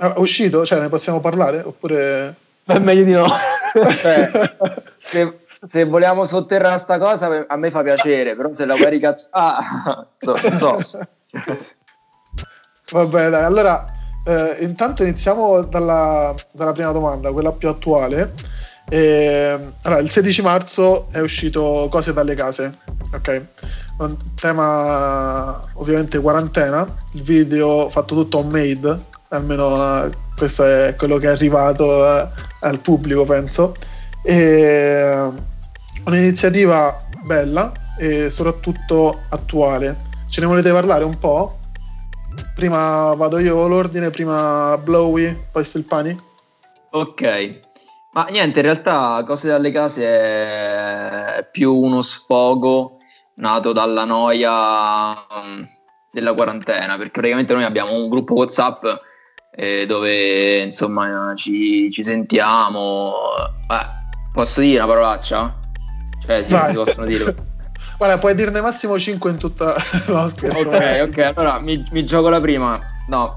È uscito? Cioè, ne possiamo parlare? Oppure... È meglio di no. cioè, se, se, vogliamo sotterrare sta cosa, a me fa piacere, però se la vuoi ricacciare... Ah, so, so. Vabbè, dai, allora, eh, intanto iniziamo dalla, dalla, prima domanda, quella più attuale. Eh, allora, il 16 marzo è uscito Cose dalle case, ok? Un tema ovviamente quarantena, il video fatto tutto homemade, almeno uh, questo è quello che è arrivato uh, al pubblico penso. E uh, un'iniziativa bella e soprattutto attuale. Ce ne volete parlare un po'? prima vado io l'ordine prima Blowy poi Stilpani ok. Ma niente in realtà Cose dalle Case è più uno sfogo nato dalla noia um, della quarantena perché praticamente noi abbiamo un gruppo whatsapp eh, dove insomma ci, ci sentiamo. Eh, posso dire una parolaccia? Cioè, sì, si possono dire. Guarda, puoi dirne massimo 5 in tutta la scherzo. Ok, ok, allora mi, mi gioco la prima. No,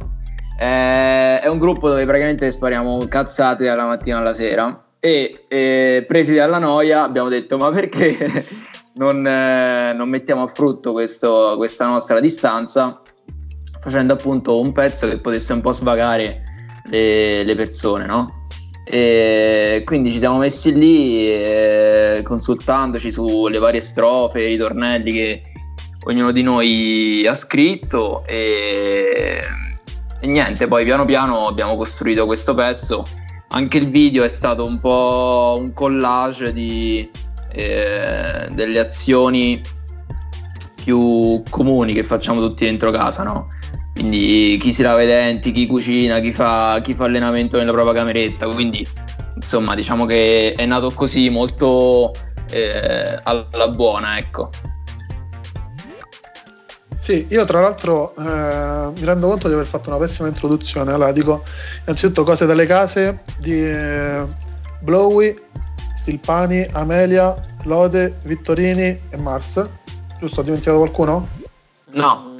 eh, è un gruppo dove praticamente spariamo cazzate dalla mattina alla sera e eh, presi dalla noia abbiamo detto ma perché non, eh, non mettiamo a frutto questo, questa nostra distanza facendo appunto un pezzo che potesse un po' svagare le, le persone, no? E quindi ci siamo messi lì eh, consultandoci sulle varie strofe, i ritornelli che ognuno di noi ha scritto e, e, niente, poi piano piano abbiamo costruito questo pezzo. Anche il video è stato un po' un collage di, eh, delle azioni più comuni che facciamo tutti dentro casa, no? Quindi chi si lava i denti, chi cucina, chi fa, chi fa allenamento nella propria cameretta, quindi insomma diciamo che è nato così molto eh, alla buona, ecco. Sì, io tra l'altro eh, mi rendo conto di aver fatto una pessima introduzione. Allora dico innanzitutto cose dalle case di eh, Blowy, Stilpani, Amelia, Lode, Vittorini e Mars. Giusto, ho dimenticato qualcuno? No.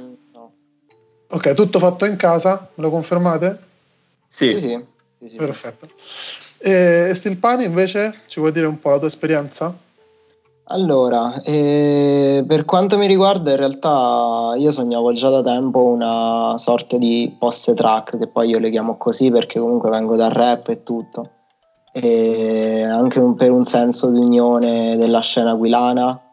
Ok, tutto fatto in casa, me lo confermate? Sì, sì, sì. sì, sì. Perfetto. E Stilpani invece ci vuoi dire un po' la tua esperienza? Allora, eh, per quanto mi riguarda, in realtà io sognavo già da tempo una sorta di post track, che poi io le chiamo così perché comunque vengo dal rap e tutto, e anche un, per un senso di unione della scena aquilana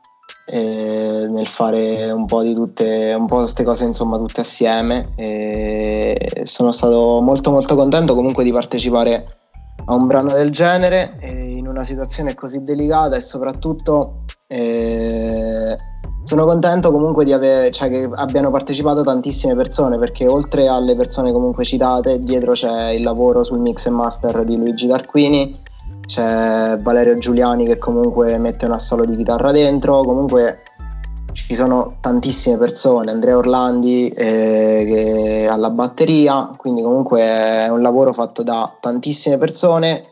eh, nel fare un po' di tutte un po' queste cose insomma tutte assieme. E sono stato molto molto contento comunque di partecipare a un brano del genere in una situazione così delicata e soprattutto eh, sono contento comunque di avere, cioè che abbiano partecipato tantissime persone perché oltre alle persone comunque citate dietro c'è il lavoro sul mix e master di Luigi Darquini c'è Valerio Giuliani che comunque mette un assolo di chitarra dentro, comunque ci sono tantissime persone, Andrea Orlandi eh, alla batteria, quindi comunque è un lavoro fatto da tantissime persone,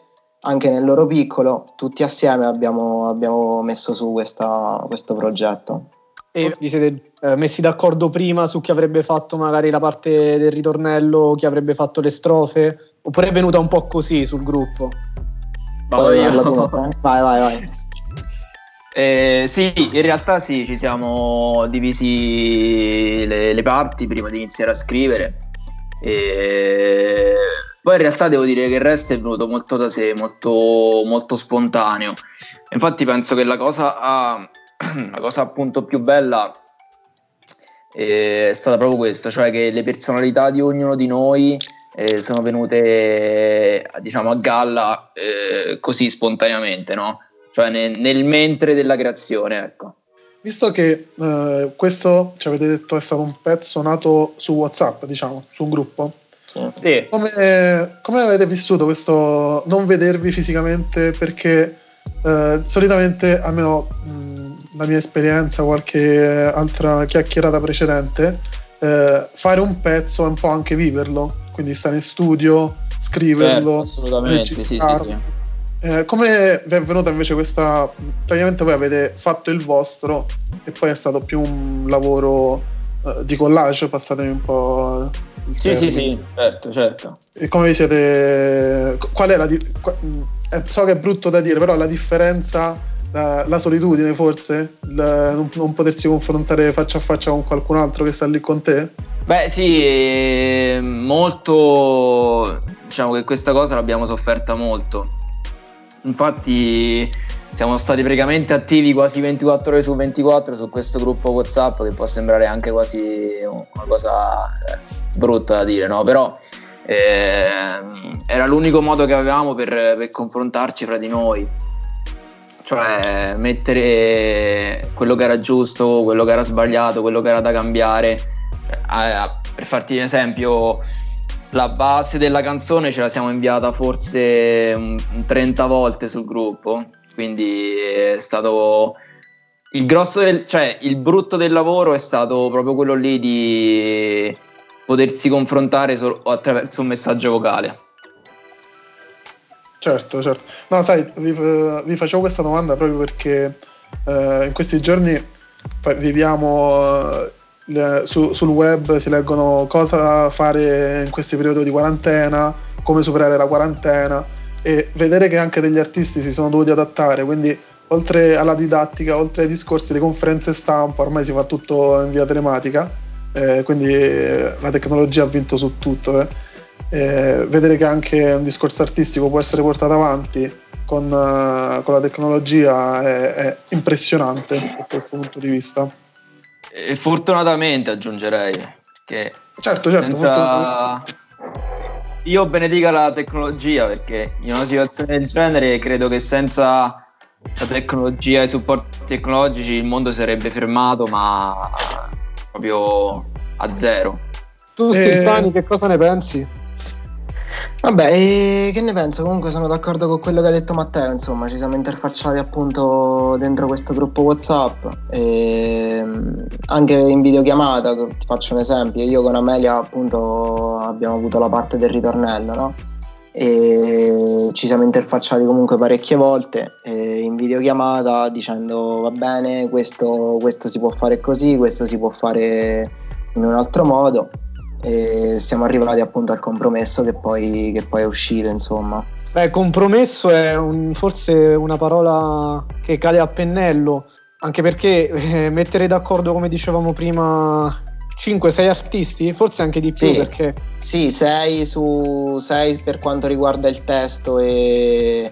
anche nel loro piccolo, tutti assieme abbiamo, abbiamo messo su questa, questo progetto. E vi siete eh, messi d'accordo prima su chi avrebbe fatto magari la parte del ritornello, chi avrebbe fatto le strofe? Oppure è venuta un po' così sul gruppo? Vado io. Vai, vai, vai. Eh, sì, in realtà sì, ci siamo divisi le, le, parti prima di iniziare a scrivere. E poi in realtà devo dire che il resto è venuto molto da sé, molto, molto spontaneo. Infatti penso che la cosa, la cosa appunto più bella è stata proprio questa, cioè che le personalità di ognuno di noi eh, sono venute diciamo a galla eh, così spontaneamente, no? Cioè nel, nel, mentre della creazione, ecco. Visto che eh, questo ci avete detto è stato un pezzo nato su WhatsApp, diciamo, su un gruppo. Sì. Come, come avete vissuto questo non vedervi fisicamente? Perché eh, solitamente, almeno mh, la mia esperienza, qualche altra chiacchierata precedente, eh, fare un pezzo è un po' anche viverlo quindi stare in studio, scriverlo, certo, assolutamente, sì, sì, sì. Eh, come vi è venuta invece questa? Praticamente voi avete fatto il vostro e poi è stato più un lavoro eh, di collage, passatemi un po' Sì, sì, sì, certo, certo. E come vi siete... Qual è la... di- eh, so che è brutto da dire, però la differenza, la, la solitudine forse, il non, non potersi confrontare faccia a faccia con qualcun altro che sta lì con te? Beh, sì, eh, molto. Diciamo che questa cosa l'abbiamo sofferta molto. Infatti, siamo stati praticamente attivi quasi 24 ore su 24 su questo gruppo WhatsApp, che può sembrare anche quasi una cosa eh, brutta da dire, no? Però ehm, era l'unico modo che avevamo per, per confrontarci fra di noi. Cioè, mettere quello che era giusto, quello che era sbagliato, quello che era da cambiare. Cioè, per farti un esempio, la base della canzone ce la siamo inviata forse un- un 30 volte sul gruppo, quindi è stato il grosso del, cioè il brutto del lavoro è stato proprio quello lì di potersi confrontare solo attraverso un messaggio vocale. Certo, certo. No, sai, vi, vi facevo questa domanda proprio perché eh, in questi giorni viviamo eh, su- sul web, si leggono cosa fare in questi periodi di quarantena, come superare la quarantena e vedere che anche degli artisti si sono dovuti adattare, quindi oltre alla didattica, oltre ai discorsi, le conferenze stampa, ormai si fa tutto in via telematica, eh, quindi eh, la tecnologia ha vinto su tutto. eh. Eh, vedere che anche un discorso artistico può essere portato avanti con, eh, con la tecnologia è, è impressionante da questo punto di vista. E fortunatamente aggiungerei, perché Certo, certo. senza... Io benedica la tecnologia perché in una situazione del genere credo che senza la tecnologia e i supporti tecnologici il mondo sarebbe fermato ma proprio a zero. Tu, Eh, Stefani, che cosa ne pensi? Vabbè, che ne penso? Comunque sono d'accordo con quello che ha detto Matteo, insomma, ci siamo interfacciati appunto dentro questo gruppo WhatsApp e mm, anche in videochiamata, ti faccio un esempio, io con Amelia appunto abbiamo avuto la parte del ritornello, no? E ci siamo interfacciati comunque parecchie volte in videochiamata dicendo va bene, questo, questo si può fare così, questo si può fare in un altro modo e siamo arrivati appunto al compromesso che poi, che poi è uscito insomma Beh, compromesso è un- forse una parola che cade a pennello, anche perché eh, mettere d'accordo, come dicevamo prima, 5-6 artisti, forse anche di più, Sì. perché sì 6 su 6 per quanto riguarda il testo e,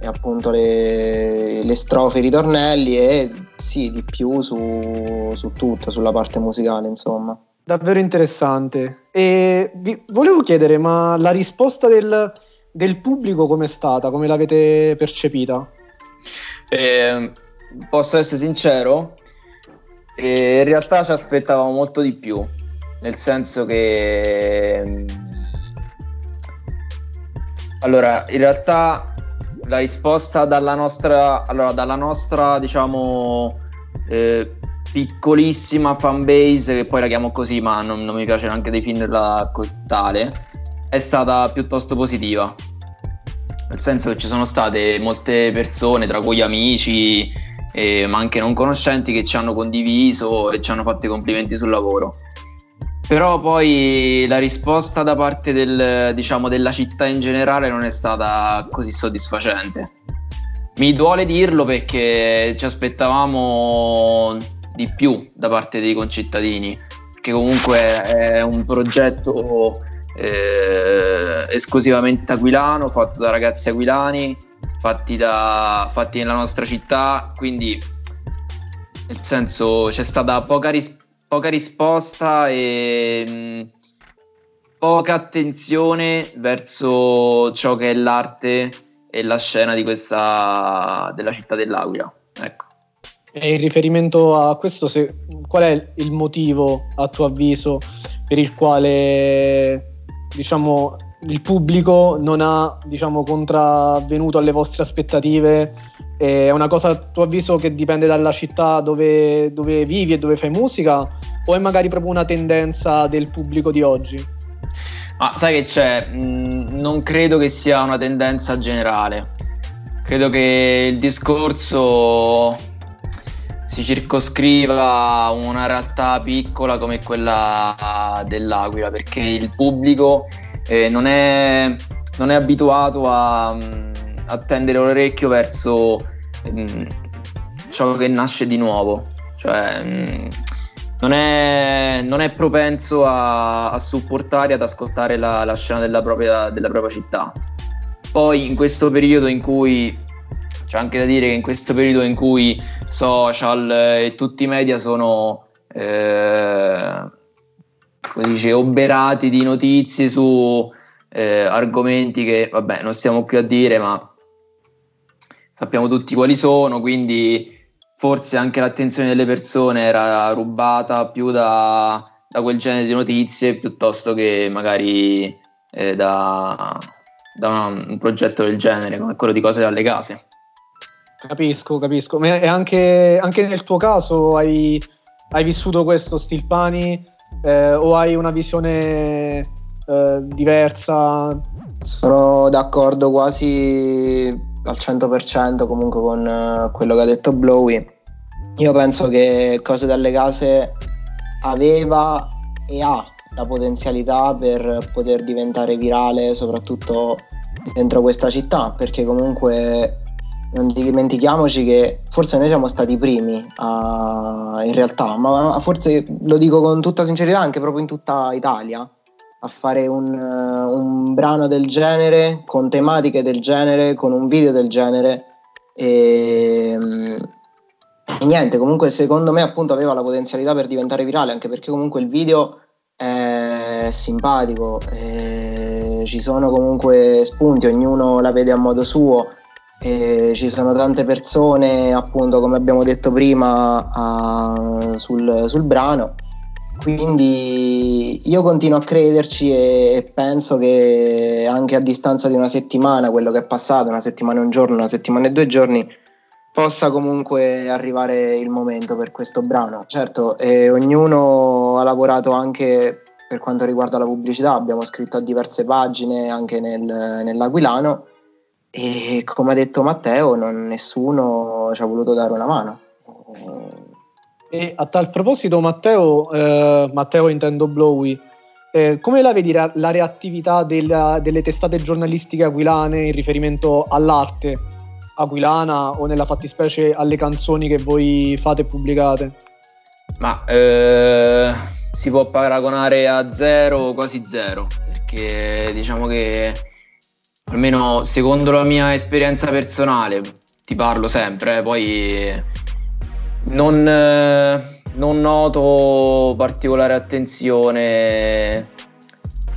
e appunto le, le strofe i ritornelli e sì di più su, su tutto sulla parte musicale insomma davvero interessante. E vi volevo chiedere, ma la risposta del, del pubblico com'è stata? Come l'avete percepita? E, posso essere sincero? E in realtà ci aspettavamo molto di più, nel senso che... Allora, in realtà la risposta dalla nostra, allora, dalla nostra diciamo, eh, piccolissima fanbase, che poi la chiamo così, ma non, non mi piace neanche definirla tale, è stata piuttosto positiva. Nel senso che ci sono state molte persone, tra cui amici, eh, ma anche non conoscenti, che ci hanno condiviso e ci hanno fatto i complimenti sul lavoro. Però poi la risposta da parte del, diciamo, della città in generale non è stata così soddisfacente. Mi duole dirlo perché ci aspettavamo di più da parte dei concittadini, perché comunque è un progetto eh, esclusivamente aquilano, fatto da ragazzi aquilani, fatti, da, fatti nella nostra città, quindi nel senso c'è stata poca, ris- poca risposta e mh, poca attenzione verso ciò che è l'arte e la scena di questa della città dell'Aquila. Ecco. E in riferimento a questo, se- qual è il motivo, a tuo avviso, per il quale diciamo, il pubblico non ha diciamo, contravvenuto alle vostre aspettative? È una cosa, a tuo avviso, che dipende dalla città dove, dove vivi e dove fai musica? O è magari proprio una tendenza del pubblico di oggi? Ma sai che c'è? Mm, non credo che sia una tendenza generale. Credo che il discorso si circoscriva una realtà piccola come quella dell'Aquila, perché il pubblico eh, non, è, non, è, abituato a, mm, a tendere l'orecchio verso mh, mm, ciò che nasce di nuovo. Cioè, mh, mm, non, è, non è, propenso a, a supportare, ad ascoltare la, la scena della propria, della propria città. Poi in questo periodo in cui c'è anche da dire che in questo periodo in cui social e tutti i media sono eh, come dice, oberati di notizie su eh, argomenti che vabbè non stiamo più a dire ma sappiamo tutti quali sono quindi forse anche l'attenzione delle persone era rubata più da, da quel genere di notizie piuttosto che magari eh, da, da un progetto del genere come quello di cose dalle case Capisco, capisco. E anche, anche nel tuo caso hai, hai vissuto questo Stilpani eh, o hai una visione eh, diversa? Sono d'accordo quasi al 100% comunque con uh, quello che ha detto Blowy. Io penso che Cose dalle Case aveva e ha la potenzialità per poter diventare virale soprattutto dentro questa città perché comunque non dimentichiamoci che forse noi siamo stati i primi a, in realtà, ma forse lo dico con tutta sincerità anche proprio in tutta Italia, a fare un, un brano del genere, con tematiche del genere, con un video del genere. E, e niente, comunque secondo me appunto aveva la potenzialità per diventare virale, anche perché comunque il video è simpatico, ci sono comunque spunti, ognuno la vede a modo suo e ci sono tante persone, appunto, come abbiamo detto prima, a, sul, sul, brano. Quindi io continuo a crederci e, e, penso che anche a distanza di una settimana, quello che è passato, una settimana e un giorno, una settimana e due giorni, possa comunque arrivare il momento per questo brano. Certo, eh, ognuno ha lavorato anche per quanto riguarda la pubblicità, abbiamo scritto a diverse pagine anche nel, nell'Aquilano e come ha detto Matteo, non, nessuno ci ha voluto dare una mano. E a tal proposito, Matteo, eh, Matteo intendo Blowy, eh, come la vedi la, la reattività della, delle testate giornalistiche aquilane in riferimento all'arte aquilana o nella fattispecie alle canzoni che voi fate e pubblicate? Ma eh, si può paragonare a zero o quasi zero, perché diciamo che almeno secondo la mia esperienza personale, ti parlo sempre, eh, poi non, eh, non noto particolare attenzione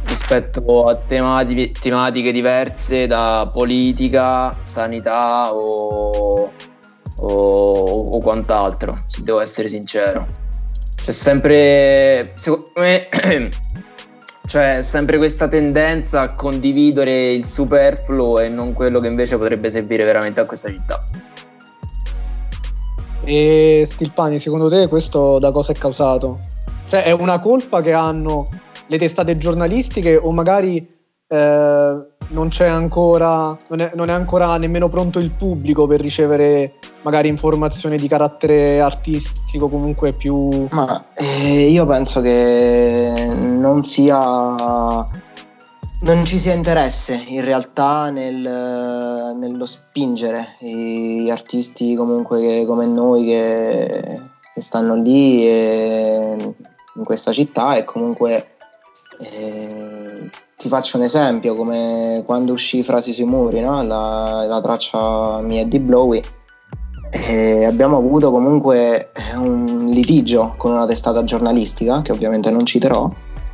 rispetto a tematiche, tematiche diverse da politica, sanità o, o, o, quant'altro, se devo essere sincero. C'è sempre, secondo me, Cioè, sempre questa tendenza a condividere il superfluo e non quello che invece potrebbe servire veramente a questa città. E Stilpani, secondo te questo da cosa è causato? Cioè, è una colpa che hanno le testate giornalistiche o magari eh, non c'è ancora, non è, non è, ancora nemmeno pronto il pubblico per ricevere magari informazioni di carattere artistico comunque più... Ma eh, io penso che non sia... Non ci sia interesse in realtà nel, nello spingere gli artisti comunque che, come noi che, che stanno lì in questa città e comunque eh, ti faccio un esempio, come quando uscì Frasi sui muri, no? la, la, traccia mia di Blowy, e abbiamo avuto comunque un litigio con una testata giornalistica, che ovviamente non citerò,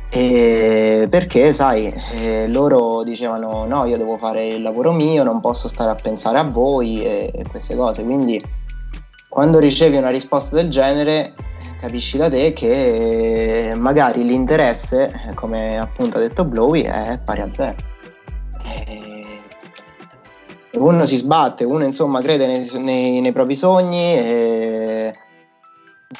perché sai, eh, loro dicevano no, io devo fare il lavoro mio, non posso stare a pensare a voi e, e queste cose, quindi quando ricevi una risposta del genere capisci da te che magari l'interesse, come appunto ha detto Blowy, è pari a zero. E uno si sbatte, uno insomma crede nei, nei, nei propri sogni e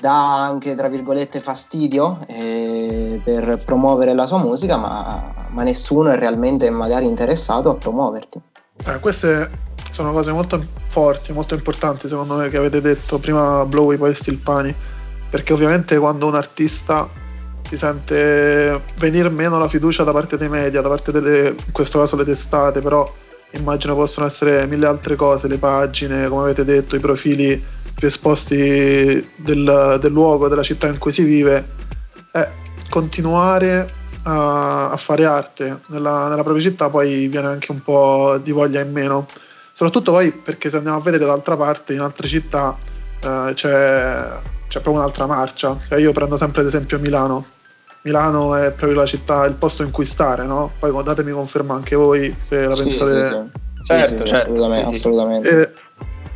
dà anche tra virgolette fastidio eh, per promuovere la sua musica, ma, ma, nessuno è realmente magari interessato a promuoverti. Eh, queste sono cose molto forti, molto importanti secondo me che avete detto prima Blowy poi Stilpani, perché ovviamente quando un artista si sente venire meno la fiducia da parte dei media, da parte delle, in questo caso le testate, però immagino possono essere mille altre cose, le pagine, come avete detto, i profili più esposti del, del luogo, della città in cui si vive, è continuare a, a fare arte nella, nella, propria città poi viene anche un po' di voglia in meno. Soprattutto poi perché se andiamo a vedere d'altra parte in altre città eh, c'è, c'è, proprio un'altra marcia. Cioè io prendo sempre ad esempio Milano. Milano è proprio la città, il posto in cui stare, no? Poi datemi conferma anche voi se la sì, pensate. Sì, certo, certo, assolutamente. assolutamente. E,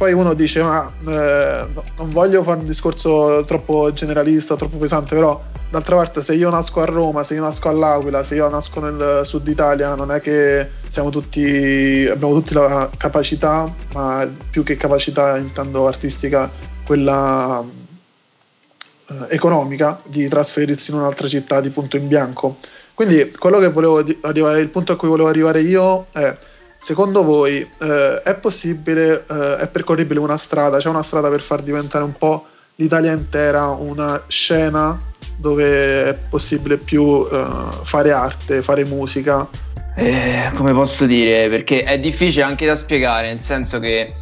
poi uno dice ma eh, non voglio fare un discorso troppo generalista, troppo pesante, però d'altra parte se io nasco a Roma, se io nasco all'Aquila, se io nasco nel sud Italia, non è che siamo tutti, abbiamo tutti la capacità, ma più che capacità intendo artistica, quella eh, economica di trasferirsi in un'altra città di punto in bianco. Quindi quello che volevo arrivare, il punto a cui volevo arrivare io è Secondo voi eh, è possibile, eh, è percorribile una strada, c'è una strada per far diventare un po' l'Italia intera una scena dove è possibile più eh, fare arte, fare musica? Eh, come posso dire? Perché è difficile anche da spiegare, nel senso che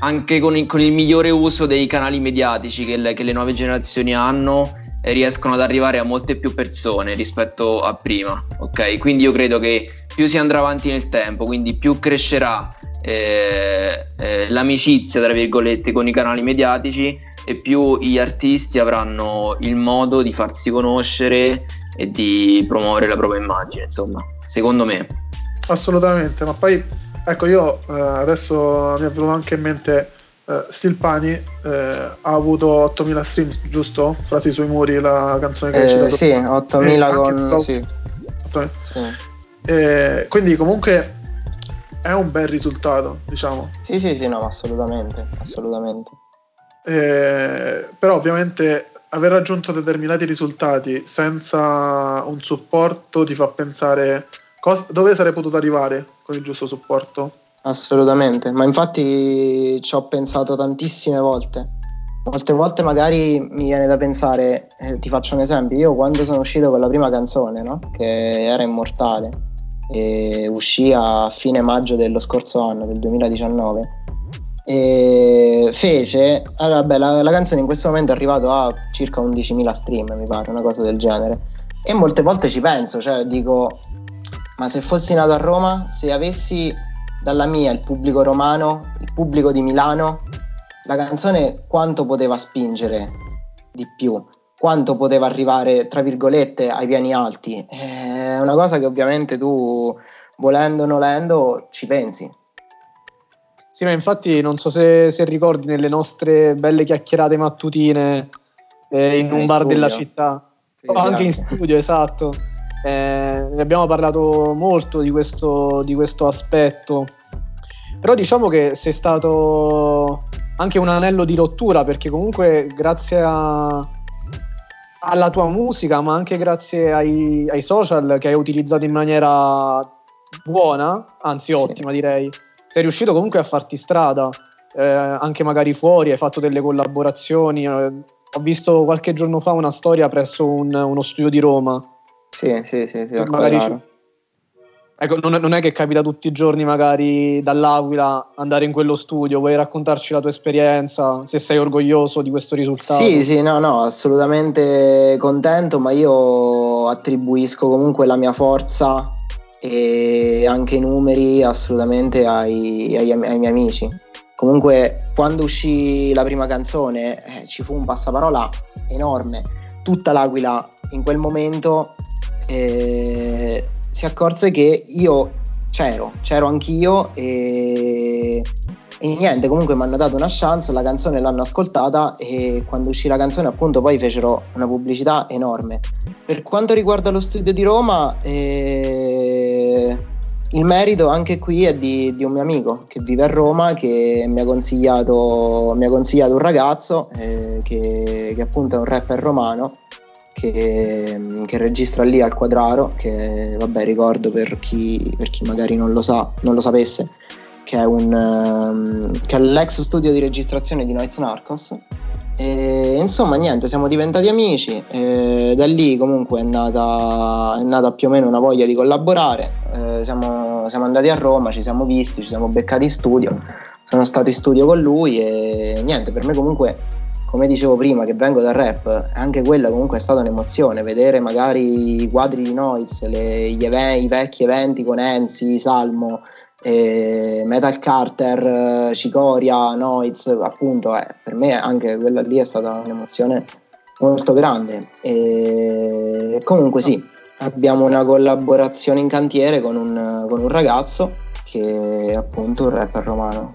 anche con il, con il migliore uso dei canali mediatici che le, che le nuove generazioni hanno, eh, riescono ad arrivare a molte più persone rispetto a prima, ok? Quindi io credo che più si andrà avanti nel tempo, quindi più crescerà eh, eh, l'amicizia, tra virgolette, con i canali mediatici e più gli artisti avranno il modo di farsi conoscere e di promuovere la propria immagine, insomma, secondo me. Assolutamente, ma poi ecco io eh, adesso mi è venuto anche in mente eh, Stilpani eh, ha avuto 8000 stream, giusto? Frasi sui muri, la canzone che hai citato. Sì, 8000 eh, con... Sì. 8000. sì. Eh, quindi comunque è un bel risultato, diciamo. Sì, sì, sì, no, assolutamente, assolutamente. Eh, però ovviamente aver raggiunto determinati risultati senza un supporto ti fa pensare cosa, dove sarei potuto arrivare con il giusto supporto. Assolutamente, ma infatti ci ho pensato tantissime volte. Molte volte magari mi viene da pensare, eh, ti faccio un esempio, io quando sono uscito con la prima canzone, no? che era Immortale, e uscì a fine maggio dello scorso anno, del 2019, e fece, allora, beh, la, la, canzone in questo momento è arrivata a circa 11.000 stream, mi pare, una cosa del genere. E molte volte ci penso, cioè dico, ma se fossi nato a Roma, se avessi dalla mia il pubblico romano, il pubblico di Milano, la canzone quanto poteva spingere di più? quanto poteva arrivare, tra virgolette, ai piani alti. È una cosa che ovviamente tu, volendo o nolendo, ci pensi. Sì, ma infatti non so se, se ricordi nelle nostre belle chiacchierate mattutine eh, in, in un bar studio. della città, sì, o anche in studio, esatto. Eh, ne abbiamo parlato molto di questo, di questo aspetto. Però diciamo che sei stato anche un anello di rottura perché comunque grazie a, alla tua musica, ma anche grazie ai, ai, social che hai utilizzato in maniera buona, anzi ottima sì. direi. Sei riuscito comunque a farti strada, eh, anche magari fuori, hai fatto delle collaborazioni. Eh, ho visto qualche giorno fa una storia presso un, uno studio di Roma. Sì, sì, sì, sì magari Ecco, non, non, è che capita tutti i giorni magari dall'Aquila andare in quello studio, vuoi raccontarci la tua esperienza, se sei orgoglioso di questo risultato? Sì, sì, no, no, assolutamente contento, ma io attribuisco comunque la mia forza e anche i numeri assolutamente ai, ai, ai miei amici. Comunque quando uscì la prima canzone eh, ci fu un passaparola enorme, tutta l'Aquila in quel momento... Eh, si accorse che io c'ero, c'ero anch'io e, e niente, comunque mi hanno dato una chance, la canzone l'hanno ascoltata e quando uscì la canzone appunto poi fecero una pubblicità enorme. Per quanto riguarda lo studio di Roma, eh, il merito anche qui è di, di, un mio amico che vive a Roma, che mi ha consigliato, mi ha consigliato un ragazzo eh, che, che appunto è un rapper romano che, che, registra lì al quadraro, che vabbè ricordo per chi, per chi magari non lo sa, non lo sapesse, che è, un, um, che è l'ex studio di registrazione di Noiz Narcos. E, insomma, niente, siamo diventati amici. E da lì, comunque, è nata, è nata, più o meno una voglia di collaborare. E siamo, siamo, andati a Roma, ci siamo visti, ci siamo beccati in studio. Sono stato in studio con lui e niente, per me, comunque, come dicevo prima, che vengo dal rap, anche quella comunque è stata un'emozione. Vedere magari i quadri di Noiz, le, i vecchi eventi con Enzi, Salmo e Metal Carter, Cicoria, Noiz, appunto, eh, per me anche quella lì è stata un'emozione molto grande. E comunque sì, abbiamo una collaborazione in cantiere con un, con un ragazzo che è appunto un rapper romano.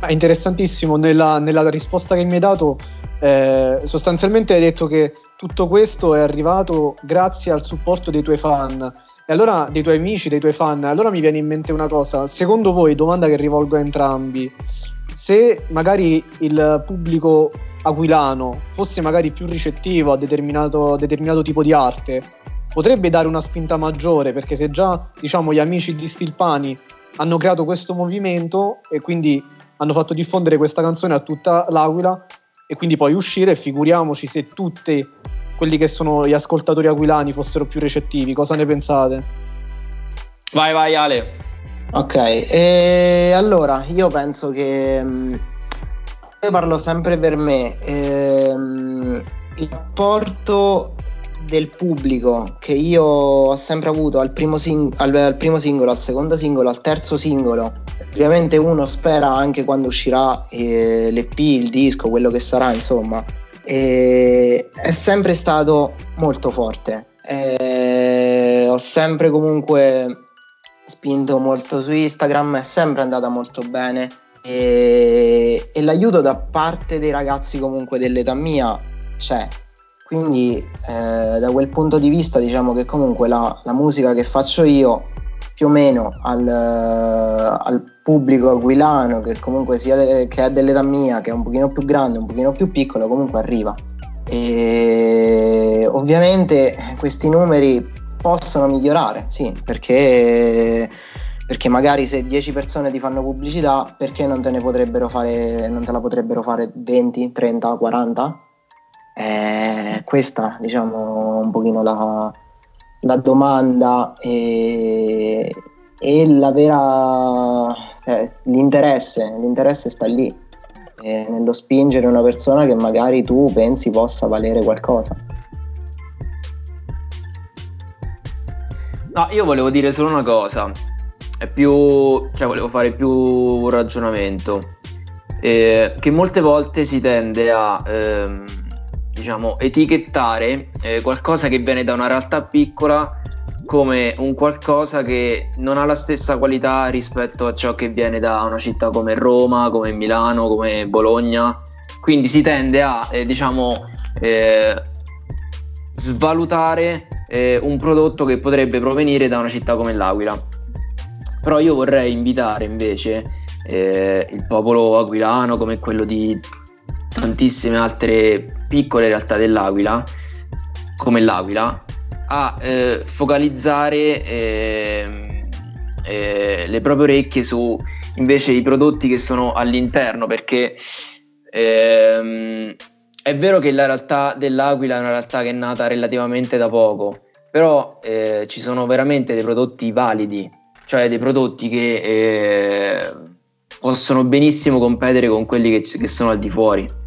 È interessantissimo, nella, nella, risposta che mi hai dato, eh, sostanzialmente hai detto che tutto questo è arrivato grazie al supporto dei tuoi fan e allora, dei tuoi amici, dei tuoi fan, allora mi viene in mente una cosa. Secondo voi, domanda che rivolgo a entrambi, se magari il pubblico aquilano fosse magari più ricettivo a determinato, determinato tipo di arte, potrebbe dare una spinta maggiore, perché se già diciamo, gli amici di Stilpani hanno creato questo movimento e quindi hanno fatto diffondere questa canzone a tutta l'Aquila e quindi poi uscire, figuriamoci se tutte quelli che sono gli ascoltatori aquilani fossero più recettivi. Cosa ne pensate? Vai, vai, Ale. Ok, e allora io penso che mm, io parlo sempre per me. Ehm, il rapporto del pubblico che io ho sempre avuto al primo, sing- al, al primo, singolo, al secondo singolo, al terzo singolo. Ovviamente uno spera anche quando uscirà eh, l'EP, il disco, quello che sarà, insomma, e è sempre stato molto forte. E ho sempre comunque spinto molto su Instagram, è sempre andata molto bene e, e l'aiuto da parte dei ragazzi comunque dell'età mia c'è. Quindi eh, da quel punto di vista diciamo che comunque la, la musica che faccio io più o meno al, al pubblico aquilano che comunque sia de- che è dell'età mia, che è un pochino più grande, un pochino più piccolo, comunque arriva. E ovviamente questi numeri possono migliorare, sì, perché, perché magari se 10 persone ti fanno pubblicità, perché non te ne potrebbero fare, non te la potrebbero fare 20, 30, 40? Eh, questa, diciamo, un pochino la, la domanda e, e la vera eh, l'interesse, l'interesse sta lì eh, nello spingere una persona che magari tu pensi possa valere qualcosa. No io volevo dire solo una cosa è più cioè volevo fare più un ragionamento eh, che molte volte si tende a ehm, diciamo, etichettare eh, qualcosa che viene da una realtà piccola come un qualcosa che non ha la stessa qualità rispetto a ciò che viene da una città come Roma, come Milano, come Bologna. Quindi si tende a, eh, diciamo, eh, svalutare eh, un prodotto che potrebbe provenire da una città come l'Aquila. Però io vorrei invitare invece eh, il popolo aquilano come quello di tantissime altre piccole realtà dell'Aquila, come l'Aquila, a eh, focalizzare eh, eh, le proprie orecchie su invece i prodotti che sono all'interno, perché ehm, è vero che la realtà dell'Aquila è una realtà che è nata relativamente da poco, però eh, ci sono veramente dei prodotti validi, cioè dei prodotti che eh, possono benissimo competere con quelli che, che sono al di fuori.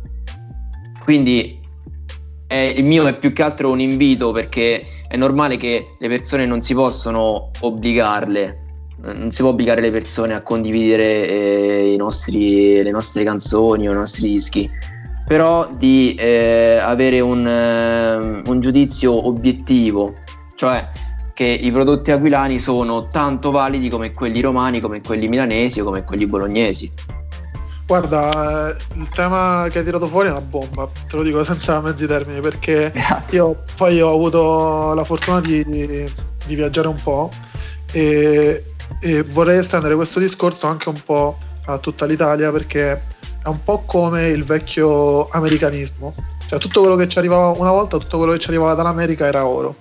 Quindi eh, il mio è più che altro un invito perché è normale che le persone non si possono obbligarle, non si può obbligare le persone a condividere eh, nostri, le nostre canzoni o i nostri dischi, però di eh, avere un, eh, un giudizio obiettivo, cioè che i prodotti aquilani sono tanto validi come quelli romani, come quelli milanesi o come quelli bolognesi. Guarda, il tema che hai tirato fuori è una bomba, te lo dico senza mezzi termini, perché io poi ho avuto la fortuna di, di viaggiare un po' e, e, vorrei estendere questo discorso anche un po' a tutta l'Italia perché è un po' come il vecchio americanismo, cioè tutto quello che ci arrivava una volta, tutto quello che ci arrivava dall'America era oro.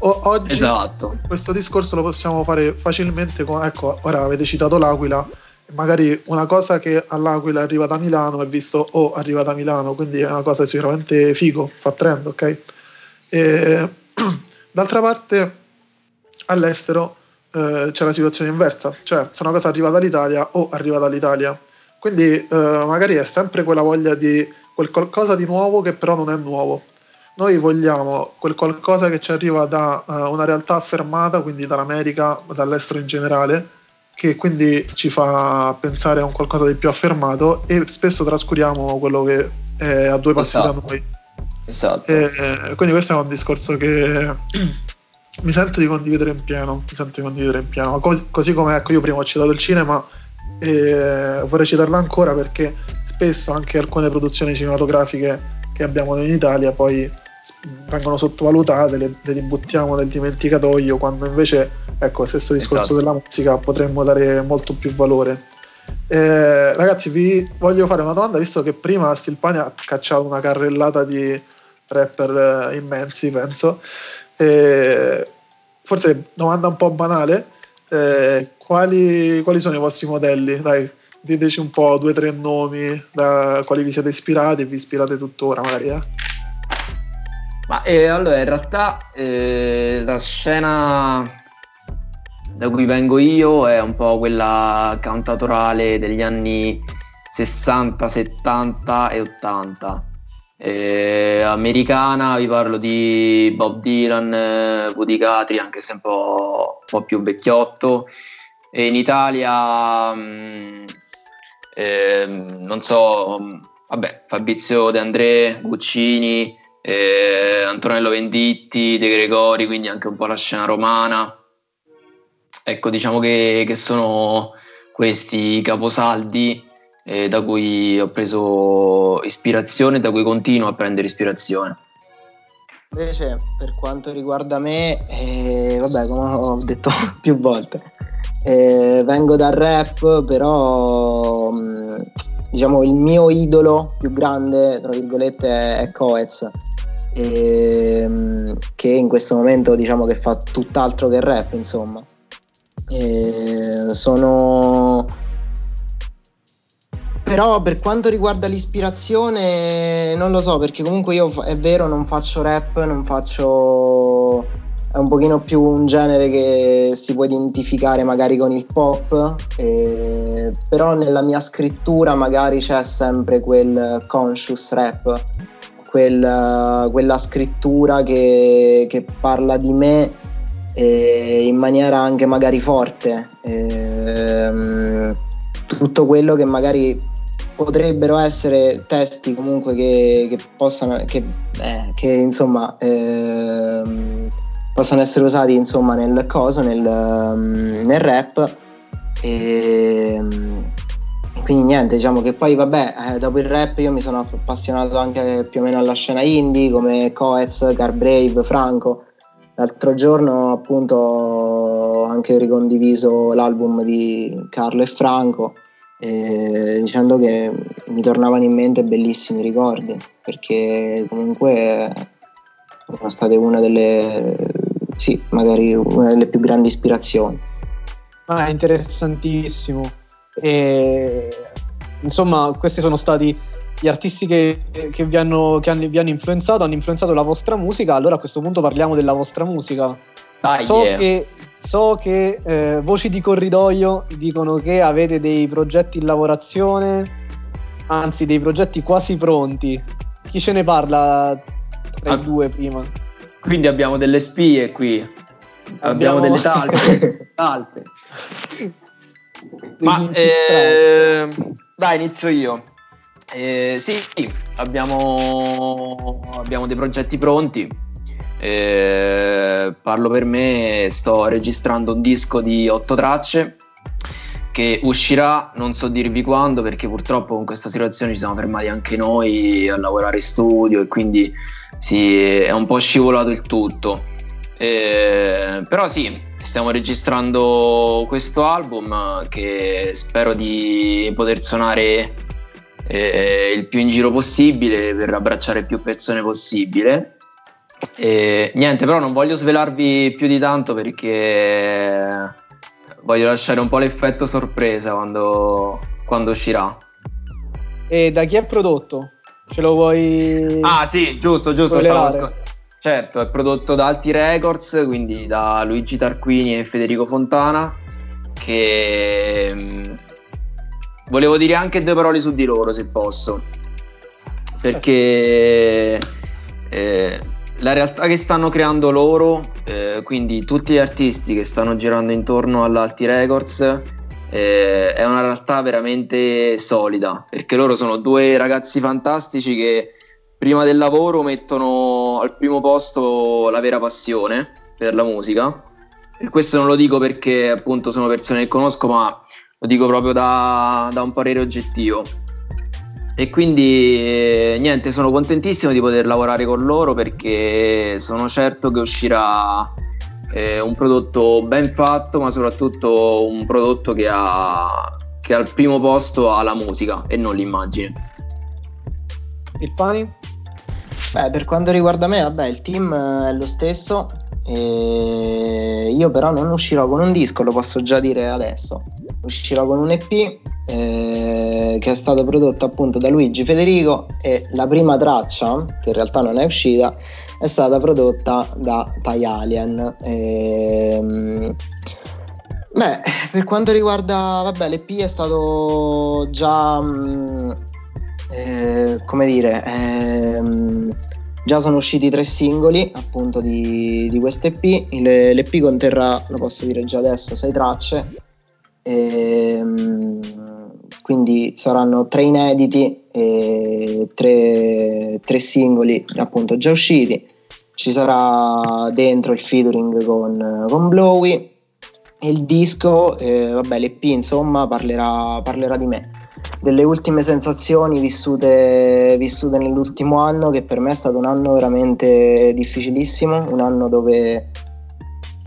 O- oggi esatto. questo discorso lo possiamo fare facilmente con, ecco, ora avete citato l'Aquila, magari una cosa che all'Aquila arriva da Milano è visto o oh, arriva da Milano, quindi è una cosa sicuramente figo, fa trend, ok? E, d'altra parte all'estero eh, c'è la situazione inversa, cioè se una cosa arriva dall'Italia o arriva dall'Italia, quindi eh, magari è sempre quella voglia di quel qualcosa di nuovo che però non è nuovo. Noi vogliamo quel qualcosa che ci arriva da uh, una realtà affermata, quindi dall'America, dall'estero in generale, che quindi ci fa pensare a un qualcosa di più affermato e spesso trascuriamo quello che è a due passi esatto. da noi. Esatto. E, quindi questo è un discorso che mi sento di condividere in pieno, mi sento di condividere in pieno, così, così come ecco io prima ho citato il cinema e vorrei citarlo ancora perché spesso anche alcune produzioni cinematografiche che abbiamo in Italia poi vengono sottovalutate, le, le ributtiamo nel dimenticatoio, quando invece, ecco, il stesso discorso esatto. della musica potremmo dare molto più valore. Eh, ragazzi, vi voglio fare una domanda, visto che prima Stilpani ha cacciato una carrellata di rapper eh, immensi, penso. Eh, forse domanda un po' banale, eh, quali, quali, sono i vostri modelli? Dai, diteci un po' due o tre nomi da quali vi siete ispirati e vi ispirate tuttora, magari. Eh? Ma eh, allora, in realtà eh, la scena da cui vengo io è un po' quella cantatorale degli anni 60, 70 e 80. Eh, americana vi parlo di Bob Dylan, eh, Woody Guthrie, anche se un po', un po più vecchiotto. E in Italia, mh, eh, non so, vabbè, Fabrizio De André, Guccini, eh, Antonello Venditti, De Gregori, quindi anche un po' la scena romana. Ecco, diciamo che, che sono questi caposaldi eh, da cui ho preso ispirazione da cui continuo a prendere ispirazione. Invece, per quanto riguarda me, eh, vabbè, come ho detto più volte, eh, vengo dal rap, però mm, diciamo il mio idolo più grande, tra virgolette, è Coez, ehm, che in questo momento diciamo che fa tutt'altro che rap, insomma. E sono però per quanto riguarda l'ispirazione non lo so perché comunque io è vero non faccio rap non faccio è un pochino più un genere che si può identificare magari con il pop eh, però nella mia scrittura magari c'è sempre quel conscious rap quel, quella scrittura che, che, parla di me eh, in maniera anche magari forte. Eh, tutto quello che magari potrebbero essere testi comunque che, che possano che, eh, che insomma eh, possano essere usati insomma nel coso nel, um, nel rap. E quindi niente diciamo che poi vabbè eh, dopo il rap io mi sono appassionato anche più o meno alla scena indie come Coez, Garbrave, Franco l'altro giorno appunto ho anche ricondiviso l'album di Carlo e Franco eh, dicendo che mi tornavano in mente bellissimi ricordi perché comunque sono state una delle sì, magari una delle più grandi ispirazioni. Ah, interessantissimo. E, insomma, questi sono stati gli artisti che, che, vi, hanno, che hanno, vi hanno influenzato, hanno influenzato la vostra musica. Allora a questo punto parliamo della vostra musica. Ah, so yeah. che So che eh, voci di corridoio dicono che avete dei progetti in lavorazione, anzi dei progetti quasi pronti. Chi ce ne parla tra ah, i due prima? Quindi abbiamo delle spie qui, abbiamo, abbiamo delle talpe. talpe. Ma eh, dai, inizio io. Eh, sì, abbiamo, abbiamo dei progetti pronti eh, parlo per me, sto registrando un disco di otto tracce che uscirà, non so dirvi quando perché purtroppo con questa situazione ci siamo fermati anche noi a lavorare in studio e quindi sì, è un po' scivolato il tutto. Eh, però sì, stiamo registrando questo album che spero di poter suonare eh, il più in giro possibile per abbracciare più persone possibile e, niente, però non voglio svelarvi più di tanto perché voglio lasciare un po' l'effetto sorpresa quando, quando uscirà. E da chi è prodotto? Ce lo vuoi... Ah sì, giusto, giusto. Stavo... Certo, è prodotto da Alti Records, quindi da Luigi Tarquini e Federico Fontana, che mm, volevo dire anche due parole su di loro se posso, perché eh, la realtà che stanno creando loro, eh, quindi tutti gli artisti che stanno girando intorno all'Alti Records, eh, è una realtà veramente solida, perché loro sono due ragazzi fantastici che prima del lavoro mettono al primo posto la vera passione per la musica. E questo non lo dico perché appunto sono persone che conosco, ma lo dico proprio da, da un parere oggettivo. E quindi eh, niente, sono contentissimo di poter lavorare con loro perché sono certo che uscirà eh, un prodotto ben fatto, ma soprattutto un prodotto che ha, che al primo posto ha la musica e non l'immagine. Il pani? Beh, per quanto riguarda me, vabbè, il team è lo stesso. io però non uscirò con un disco, lo posso già dire adesso. Uscirò con un EP eh, che è stato prodotto appunto da Luigi Federico e la prima traccia, che in realtà non è uscita, è stata prodotta da Thai Alien. Eh, beh, per quanto riguarda, vabbè, l'EP è stato già, mh, mm, eh, come dire, ehm, già sono usciti tre singoli appunto di, di questo EP. L'EP conterrà, lo posso dire già adesso, sei tracce. Ehm, quindi saranno tre inediti e tre, tre singoli appunto già usciti. Ci sarà dentro il featuring con, con Blowy il disco, eh, vabbè, l'EP insomma parlerà, parlerà di me delle ultime sensazioni vissute, vissute, nell'ultimo anno, che per me è stato un anno veramente difficilissimo, un anno dove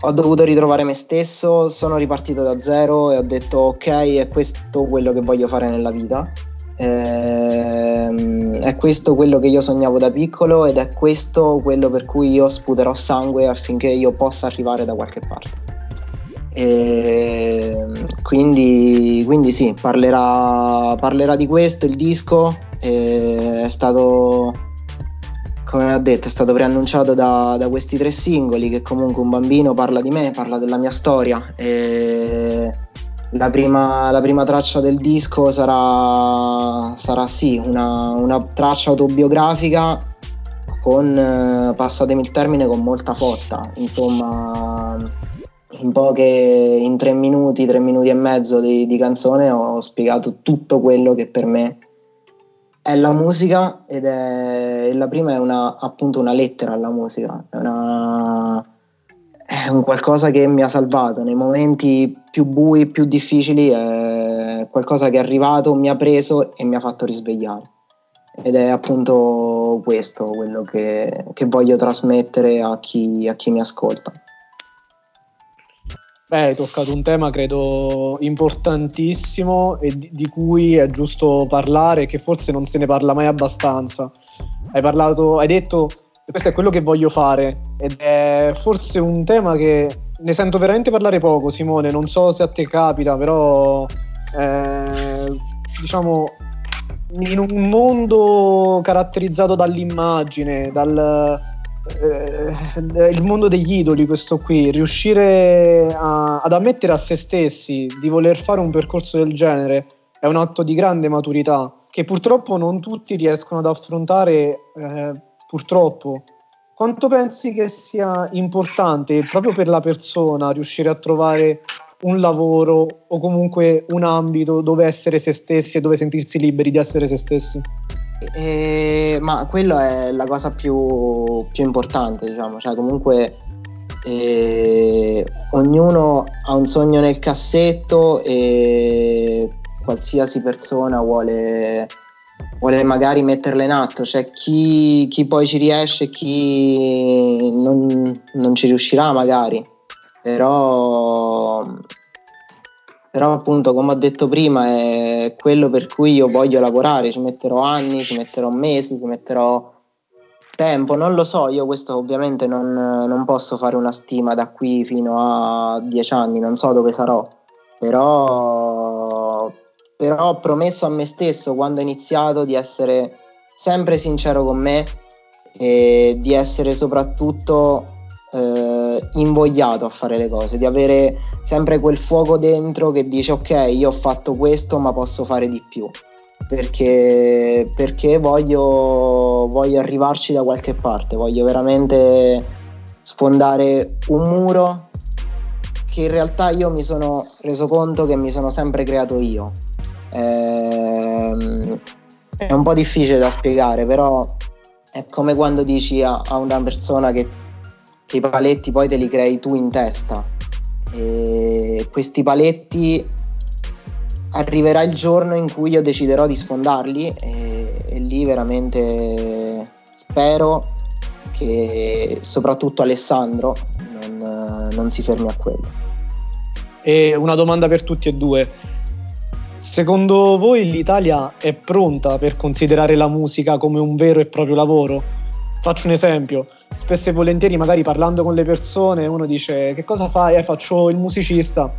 ho dovuto ritrovare me stesso, sono ripartito da zero e ho detto ok, è questo quello che voglio fare nella vita. Ehm, è questo quello che io sognavo da piccolo ed è questo quello per cui io sputerò sangue affinché io possa arrivare da qualche parte. Ehm, quindi, quindi sì, parlerà, parlerà di questo il disco. È stato come ha detto, è stato preannunciato da, da, questi tre singoli che comunque un bambino parla di me, parla della mia storia. La, prima, la prima traccia del disco sarà, sarà sì, una, una traccia autobiografica con, passatemi il termine, con molta fotta. Insomma, in poche, in tre minuti, tre minuti e mezzo di, di canzone ho spiegato tutto quello che per me è la musica ed è la prima è una, appunto una lettera alla musica, è, una, è un qualcosa che mi ha salvato nei momenti più bui, più difficili, è qualcosa che è arrivato, mi ha preso e mi ha fatto risvegliare. Ed è appunto questo quello che, che voglio trasmettere a chi, a chi mi ascolta. Beh, hai toccato un tema credo importantissimo e di, di, cui è giusto parlare, che forse non se ne parla mai abbastanza. Hai parlato, hai detto questo è quello che voglio fare ed è forse un tema che ne sento veramente parlare poco, Simone. Non so se a te capita, però eh, diciamo in un mondo caratterizzato dall'immagine, dal eh, il mondo degli idoli, questo qui, riuscire a, ad ammettere a se stessi di voler fare un percorso del genere è un atto di grande maturità che purtroppo non tutti riescono ad affrontare, eh, purtroppo. Quanto pensi che sia importante proprio per la persona riuscire a trovare un lavoro o comunque un ambito dove essere se stessi e dove sentirsi liberi di essere se stessi? Eh, ma quello è la cosa più, più importante, diciamo, cioè comunque eh, ognuno ha un sogno nel cassetto e qualsiasi persona vuole, vuole magari metterlo in atto, c'è chi, chi, poi ci riesce e chi non, non ci riuscirà magari, però però appunto come ho detto prima è quello per cui io voglio lavorare, ci metterò anni, ci metterò mesi, ci metterò tempo, non lo so, io questo ovviamente non, non posso fare una stima da qui fino a dieci anni, non so dove sarò, però, però ho promesso a me stesso quando ho iniziato di essere sempre sincero con me e di essere soprattutto eh, invogliato a fare le cose, di avere sempre quel fuoco dentro che dice ok, io ho fatto questo ma posso fare di più. Perché, perché voglio, voglio arrivarci da qualche parte, voglio veramente sfondare un muro che in realtà io mi sono reso conto che mi sono sempre creato io. Ehm, è un po' difficile da spiegare, però è come quando dici a, a una persona che, che, i paletti poi te li crei tu in testa. E questi paletti arriverà il giorno in cui io deciderò di sfondarli e, e lì veramente spero che soprattutto Alessandro non, non si fermi a quello. E una domanda per tutti e due. Secondo voi l'Italia è pronta per considerare la musica come un vero e proprio lavoro? Faccio un esempio. Spesso e volentieri, magari parlando con le persone, uno dice che cosa fai? Eh, faccio il musicista.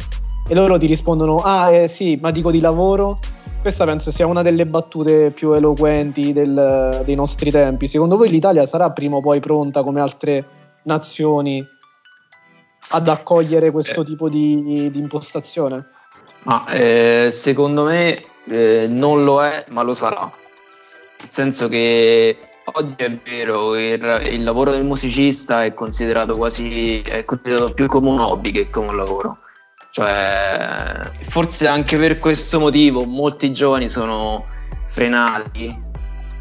E loro ti rispondono, ah eh, sì, ma dico di lavoro. Questa penso sia una delle battute più eloquenti del, dei nostri tempi. Secondo voi l'Italia sarà prima o poi pronta come altre nazioni ad accogliere questo eh. tipo di, di impostazione? Ah, eh, secondo me eh, non lo è, ma lo sarà. Nel senso che oggi è vero, il, il, lavoro del musicista è considerato quasi è considerato più come un hobby che come un lavoro. Cioè, forse anche per questo motivo molti giovani sono frenati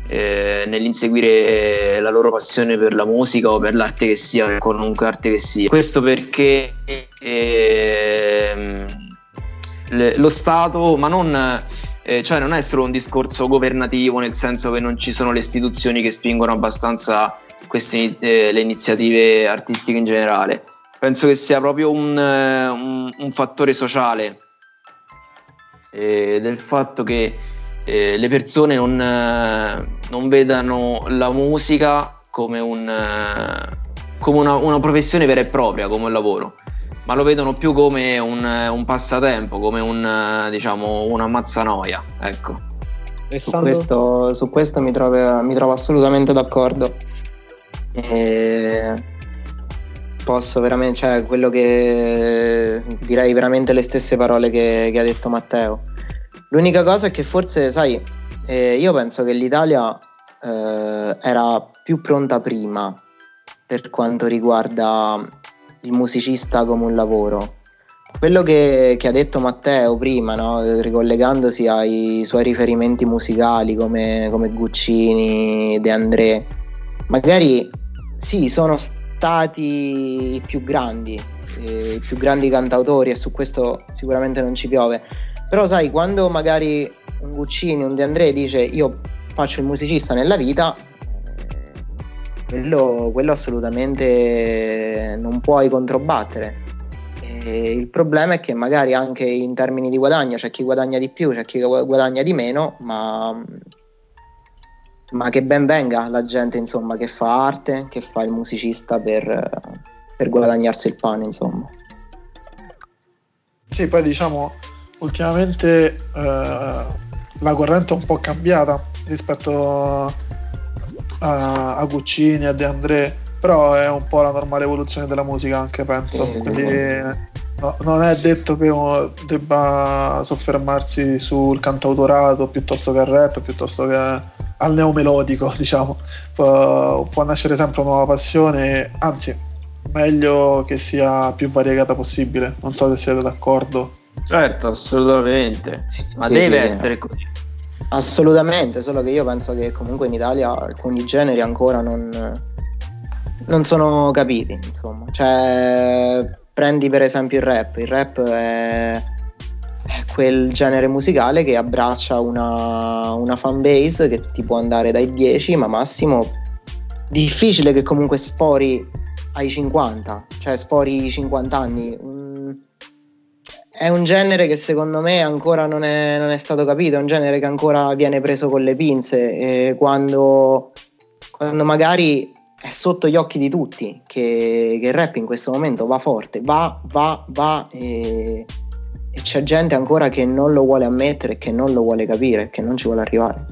eh, nell'inseguire la loro passione per la musica o per l'arte che sia, per qualunque arte che sia. Questo perché eh, lo Stato, ma non, eh, cioè non è solo un discorso governativo, nel senso che non ci sono le istituzioni che spingono abbastanza queste, eh, le iniziative artistiche in generale. Penso che sia proprio un, un, un fattore sociale eh, del fatto che eh, le persone non, eh, non, vedano la musica come, un, eh, come una, una, professione vera e propria, come un lavoro, ma lo vedono più come un, un passatempo, come un, diciamo, una mazzanoia. Ecco. Su questo, su questo, mi, trovo, mi trovo assolutamente d'accordo. E posso veramente, cioè quello che direi veramente le stesse parole che, che ha detto Matteo L'unica cosa è che forse, sai, eh, io penso che l'Italia eh, era più pronta prima per quanto riguarda il musicista come un lavoro. Quello che, che ha detto Matteo prima, no? ricollegandosi ai suoi riferimenti musicali come, come Guccini, De André, magari sì, sono stati i più grandi, eh, i più grandi cantautori e su questo sicuramente non ci piove però sai, quando magari un Guccini, un De André dice io faccio il musicista nella vita, quello, quello assolutamente non puoi controbattere. E il problema è che magari anche in termini di guadagno c'è chi guadagna di più, c'è chi guadagna di meno, ma, ma che ben venga la gente insomma, che fa arte, che fa il musicista per, per guadagnarsi il pane. Insomma. Sì, poi diciamo ultimamente eh, la corrente è un po' cambiata rispetto a, a Guccini, a De André, però è un po' la normale evoluzione della musica anche penso, sì, quindi no, non è detto che uno debba soffermarsi sul cantautorato piuttosto che al rap, piuttosto che al neomelodico, diciamo, può, può nascere sempre una nuova passione, anzi meglio che sia più variegata possibile, non so se siete d'accordo. Certo, assolutamente. Sì, Ma deve essere così. Assolutamente, solo che io penso che comunque in Italia alcuni generi ancora non, non sono capiti, insomma. Cioè, prendi per esempio il rap. Il rap è, è quel genere musicale che abbraccia una, una fan base che ti può andare dai 10, ma massimo difficile che comunque sfori ai 50, cioè sfori i 50 anni è un genere che secondo me ancora non è, non è, stato capito, è un genere che ancora viene preso con le pinze e quando, quando magari è sotto gli occhi di tutti che, che, il rap in questo momento va forte, va, va, va e, e c'è gente ancora che non lo vuole ammettere, che non lo vuole capire, che non ci vuole arrivare.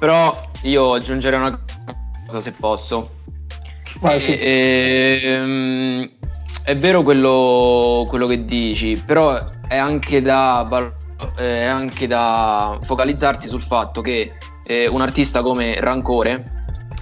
Però io aggiungerei una cosa se posso. Vai, sì. E, ehm, è vero quello, quello che dici, però è anche da, è anche da focalizzarsi sul fatto che eh, un artista come Rancore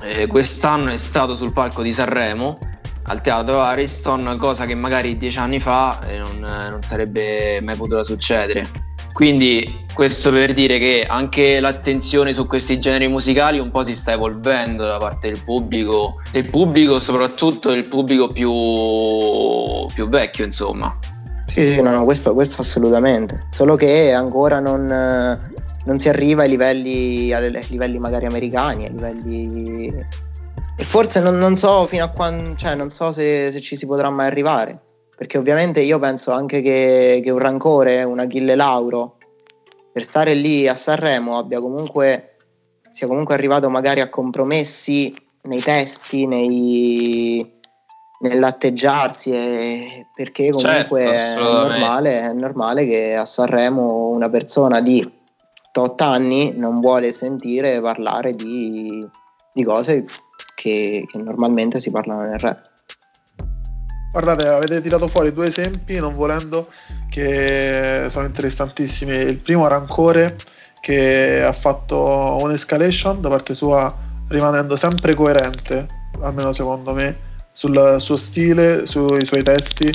eh, quest'anno è stato sul palco di Sanremo al teatro Ariston, cosa che magari dieci anni fa eh, non, non sarebbe mai potuta succedere. Quindi questo per dire che anche l'attenzione su questi generi musicali un po' si sta evolvendo da parte del pubblico, del pubblico soprattutto del pubblico più, più vecchio insomma. Sì, sì, no, no questo, questo, assolutamente, solo che ancora non, non si arriva ai livelli, ai livelli magari americani, ai livelli e forse non, non, so fino a quando, cioè non so se, se, ci si potrà mai arrivare. Perché ovviamente io penso anche che, che un rancore, un Achille Lauro, per stare lì a Sanremo abbia comunque, sia comunque arrivato magari a compromessi nei testi, nei, nell'atteggiarsi, e, perché comunque certo, è, normale, è normale che a Sanremo una persona di 8 anni non vuole sentire parlare di, di cose che, che normalmente si parlano nel rap. Guardate, avete tirato fuori due esempi, non volendo, che sono interessantissimi. Il primo Rancore, che ha fatto un'escalation da parte sua, rimanendo sempre coerente, almeno secondo me, sul suo stile, sui suoi testi.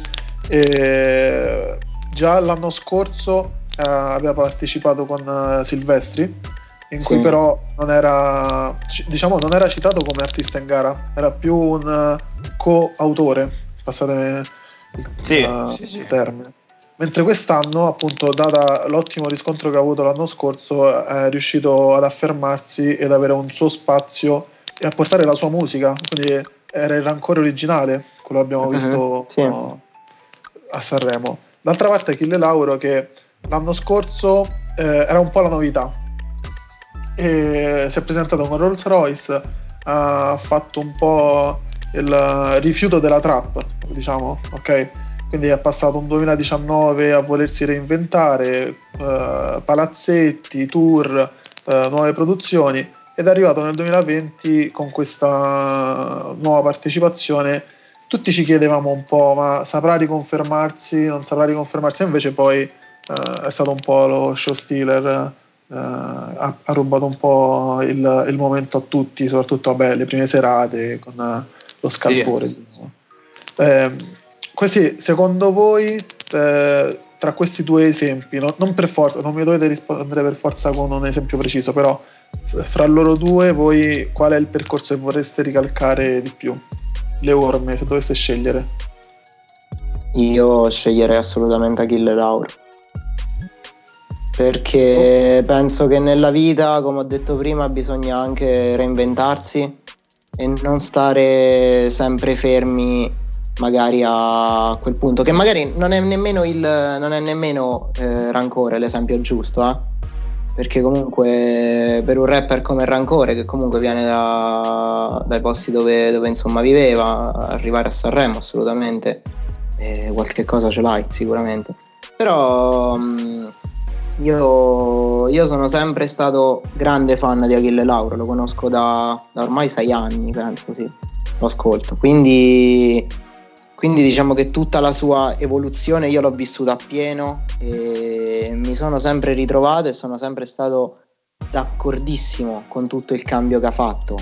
E già l'anno scorso eh, aveva partecipato con uh, Silvestri in cui però non era, diciamo, non era citato come artista in gara, era più un eh, co-autore, passate il, sì, uh, sì, il termine. Mentre quest'anno, appunto, data l'ottimo riscontro che ha avuto l'anno scorso, è riuscito ad affermarsi ed avere un suo spazio e a portare la sua musica. Quindi era il rancore originale, quello che abbiamo mhm, visto uh-huh, sì. no, a Sanremo. D'altra parte, Achille Lauro, che l'anno scorso eh, era un po' la novità, e si è presentato con Rolls Royce, ha fatto un po' il rifiuto della trap, diciamo, ok? Quindi è passato un 2019 a volersi reinventare, eh, palazzetti, tour, eh, nuove produzioni ed è arrivato nel 2020 con questa nuova partecipazione. Tutti ci chiedevamo un po', ma saprà riconfermarsi, non saprà riconfermarsi, invece poi eh, è stato un po' lo show stealer Uh, ha, ha, rubato un po' il, il, momento a tutti, soprattutto vabbè, le prime serate con lo scalpore. Sì. Eh, questi, secondo voi, eh, tra questi due esempi, no? non per forza, non mi dovete rispondere per forza con un esempio preciso, però fra loro due, voi qual è il percorso che vorreste ricalcare di più? Le orme, se doveste scegliere. Io sceglierei assolutamente Achille Lauro perché penso che nella vita, come ho detto prima, bisogna anche reinventarsi e non stare sempre fermi magari a quel punto, che magari non è nemmeno, il, non è nemmeno eh, Rancore l'esempio giusto, eh? perché comunque per un rapper come Rancore, che comunque viene da, dai posti dove, dove, insomma viveva, arrivare a Sanremo assolutamente, eh, qualche cosa ce l'hai sicuramente. Però... Mh, io, io, sono sempre stato grande fan di Achille Lauro, lo conosco da, da ormai sei anni, penso, sì, lo ascolto. Quindi, quindi, diciamo che tutta la sua evoluzione io l'ho vissuta appieno e mi sono sempre ritrovato e sono sempre stato d'accordissimo con tutto il cambio che ha fatto.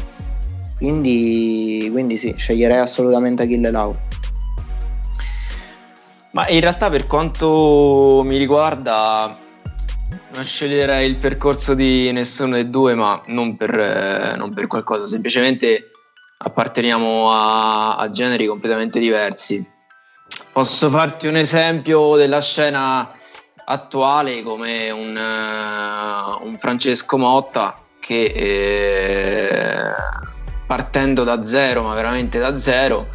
Quindi, quindi sì, sceglierei assolutamente Achille Lauro. Ma in realtà per quanto mi riguarda non sceglierei il percorso di nessuno dei due, ma non per, eh, non per qualcosa, semplicemente apparteniamo a, a, generi completamente diversi. Posso farti un esempio della scena attuale come un, uh, un Francesco Motta che eh, partendo da zero, ma veramente da zero,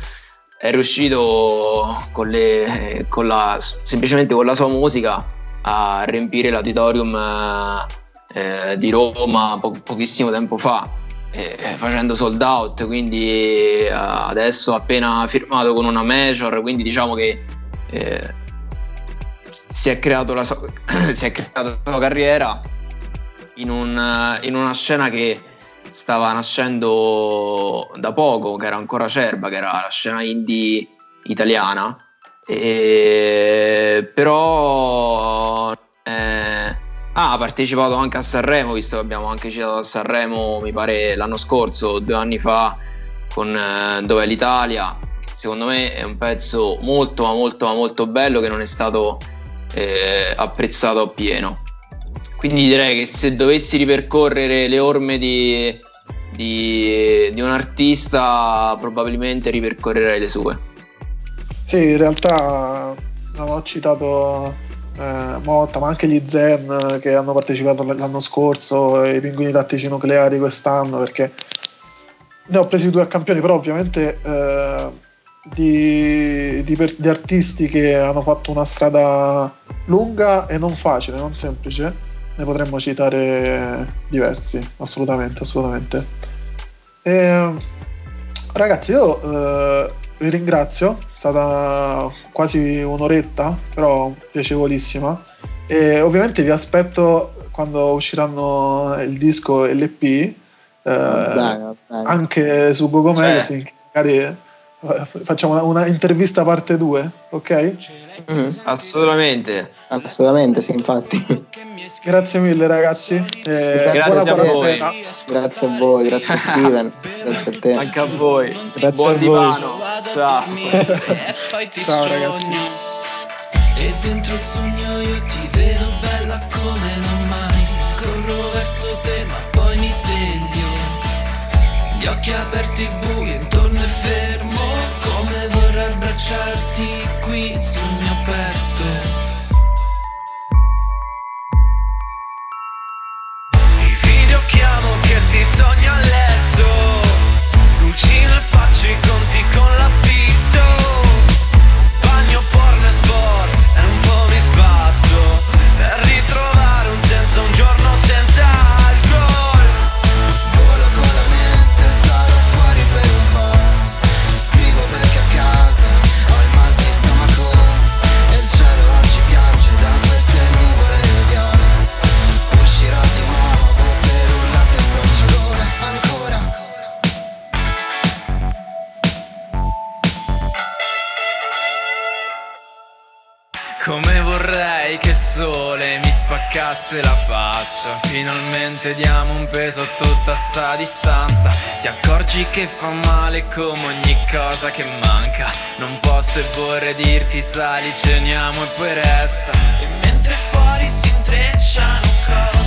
è riuscito con le, con la, semplicemente con la sua musica a riempire l'auditorium eh, di Roma po- pochissimo tempo fa eh, facendo sold out quindi eh, adesso appena firmato con una major quindi diciamo che eh, si è sua, si è creato la sua carriera in, un, in una scena che stava nascendo da poco, che era ancora acerba, che era la scena indie italiana. E, però eh, ah, ha partecipato anche a Sanremo, visto che abbiamo anche citato a Sanremo, mi pare l'anno scorso, due anni fa, con eh, Dov'è l'Italia. Secondo me è un pezzo molto, ma molto, ma molto bello che non è stato eh, apprezzato appieno. Quindi direi che se dovessi ripercorrere le orme di, di, di un artista, probabilmente ripercorrerei le sue. Sì, in realtà non ho citato eh, Motta, ma anche gli Zen che hanno partecipato l'anno scorso, i pinguini tattici nucleari quest'anno, perché ne ho presi due a campioni, però ovviamente eh, di, di, di, artisti che hanno fatto una strada lunga e non facile, non semplice, ne potremmo citare diversi, assolutamente, assolutamente. E, ragazzi, io eh, vi ringrazio, è stata quasi un'oretta, però piacevolissima. E ovviamente vi aspetto quando usciranno il disco e l'EP, eh, bene, bene. anche su Google Magazine, magari facciamo una, una, intervista parte 2, ok? Mm, assolutamente. Assolutamente, sì, infatti. Grazie mille ragazzi. Eh, grazie a voi. Grazie a voi, grazie a Steven, grazie a te. Anche a voi. Grazie Buon a divano. Ciao. Ciao ragazzi. E dentro il sogno io ti vedo bella come non mai. Corro verso te ma poi mi sveglio. Gli occhi aperti bui, intorno è fermo Come vorrei abbracciarti qui sul mio petto I video chiamo che ti sogno a letto Cucino e faccio spaccasse la faccia. Finalmente diamo un peso a tutta sta distanza. Ti accorgi che fa male come ogni cosa che manca. Non posso e vorrei dirti sali, ceniamo e poi resta. E mentre fuori si intrecciano cose